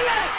Davis!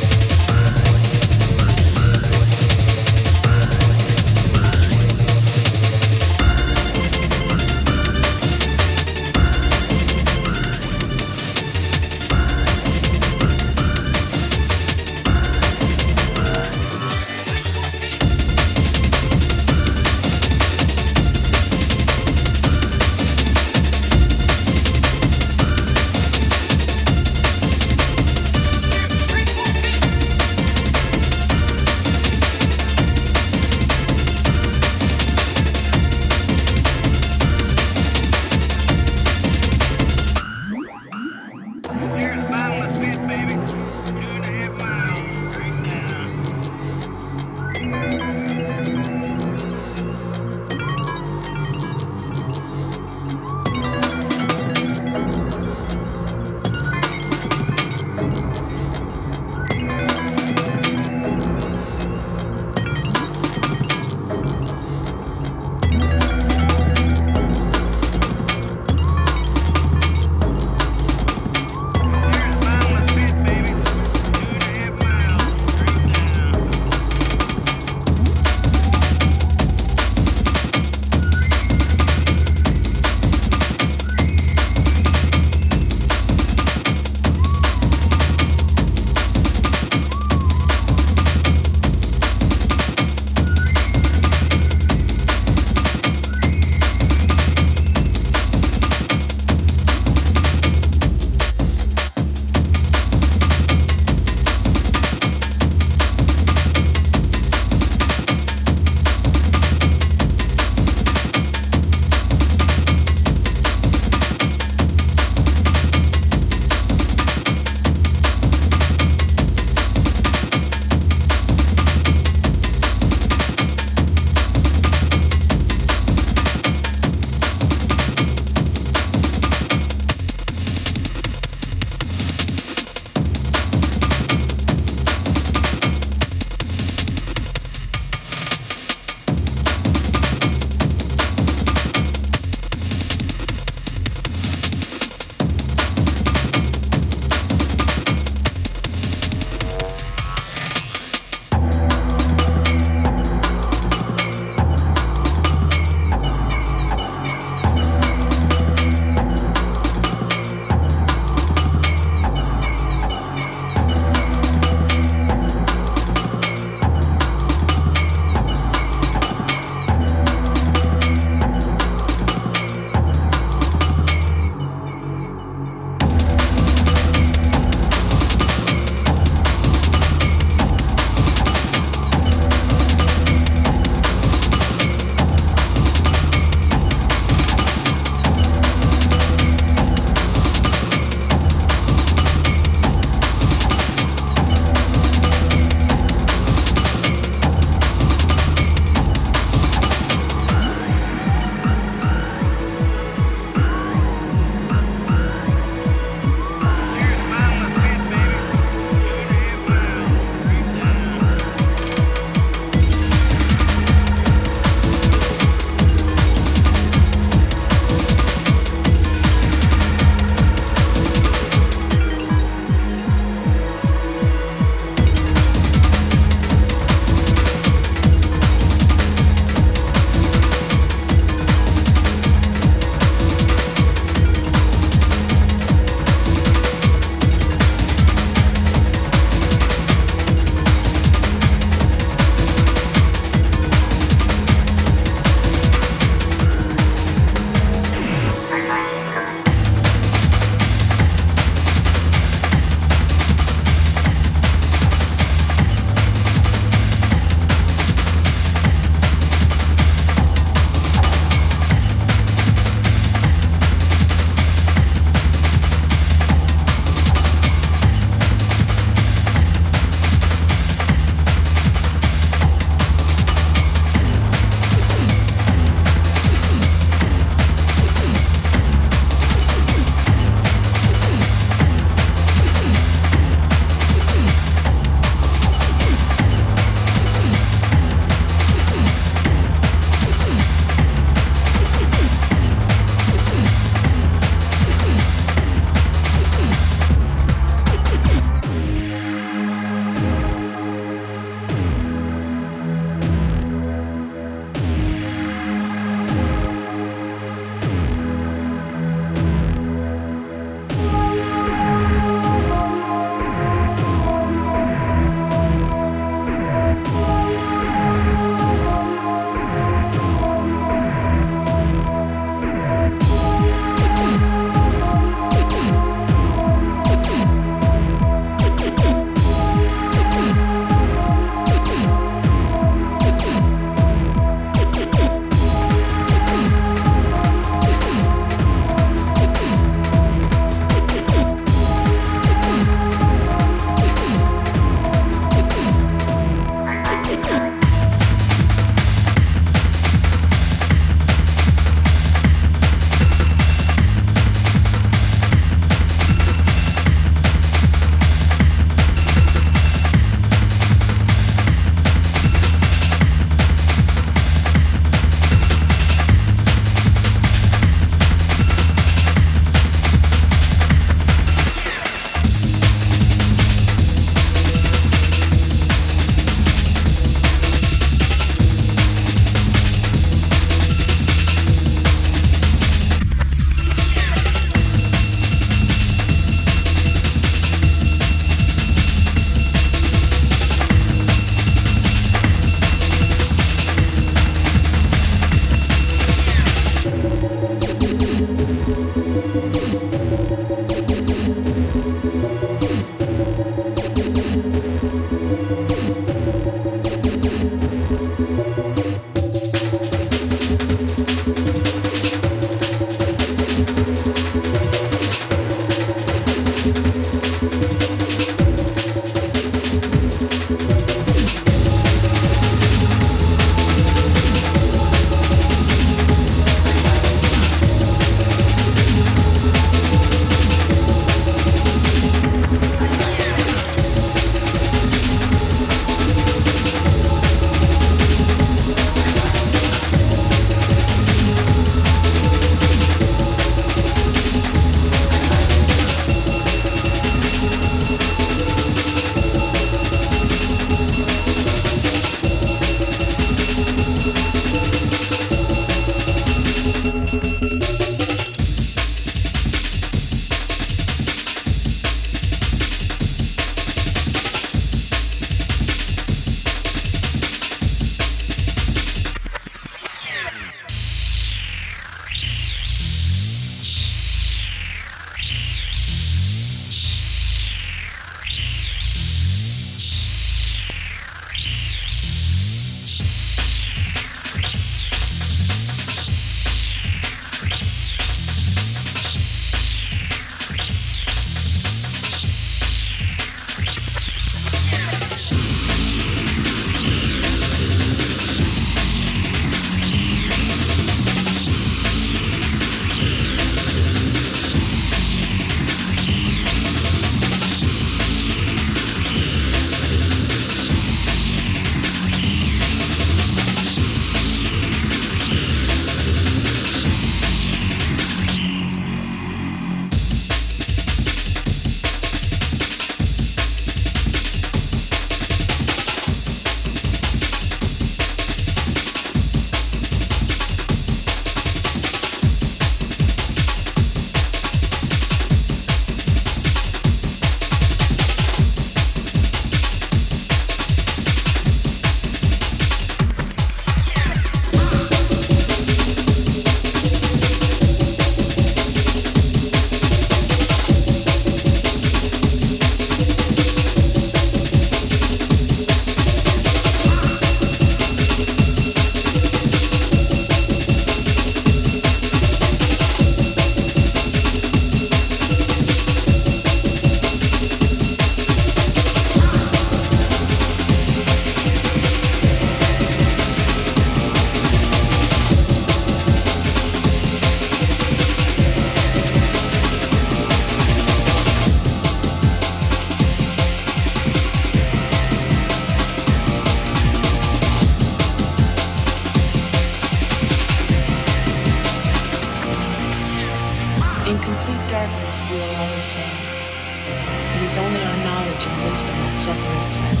Our knowledge and wisdom that separates us.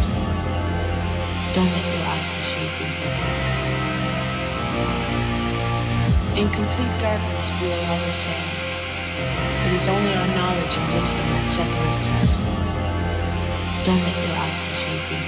Don't let your eyes deceive you. In complete darkness, we are all the same. It is only our knowledge and wisdom that separates us. Don't let your eyes deceive you.